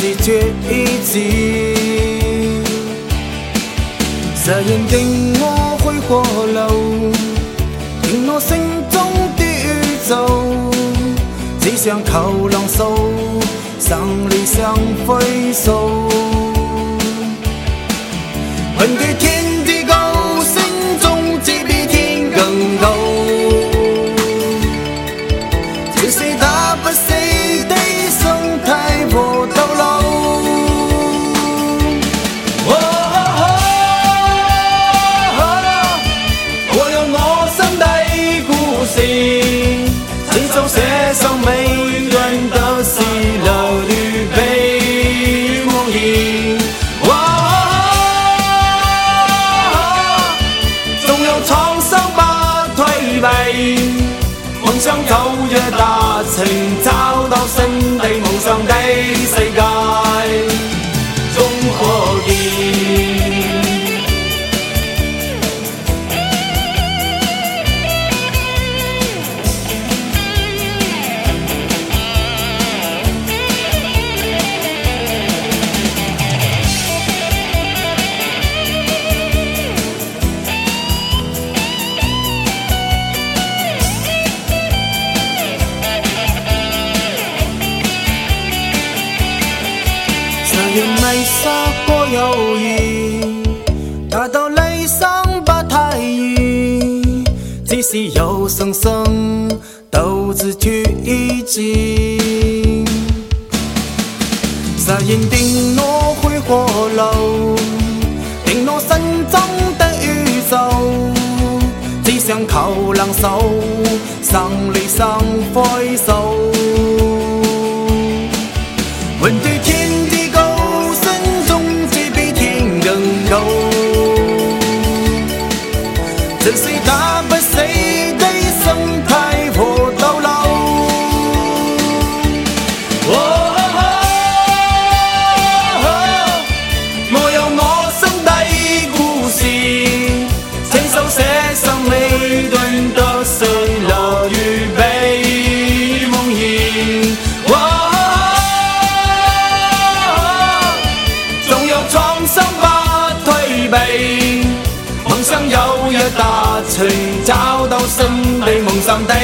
是天意，谁认定我挥霍了？填我心中的宇宙，只想求浪数，想离想挥手。想走日达成，找到新地梦想。未失过犹豫，达到理想不太易，只是有信心，斗志全意志。誓言定我去火路，定我心中的宇宙，只想靠两手，生里生挥手。人是打不死的，心态和斗牛。达成，找到心底梦想的。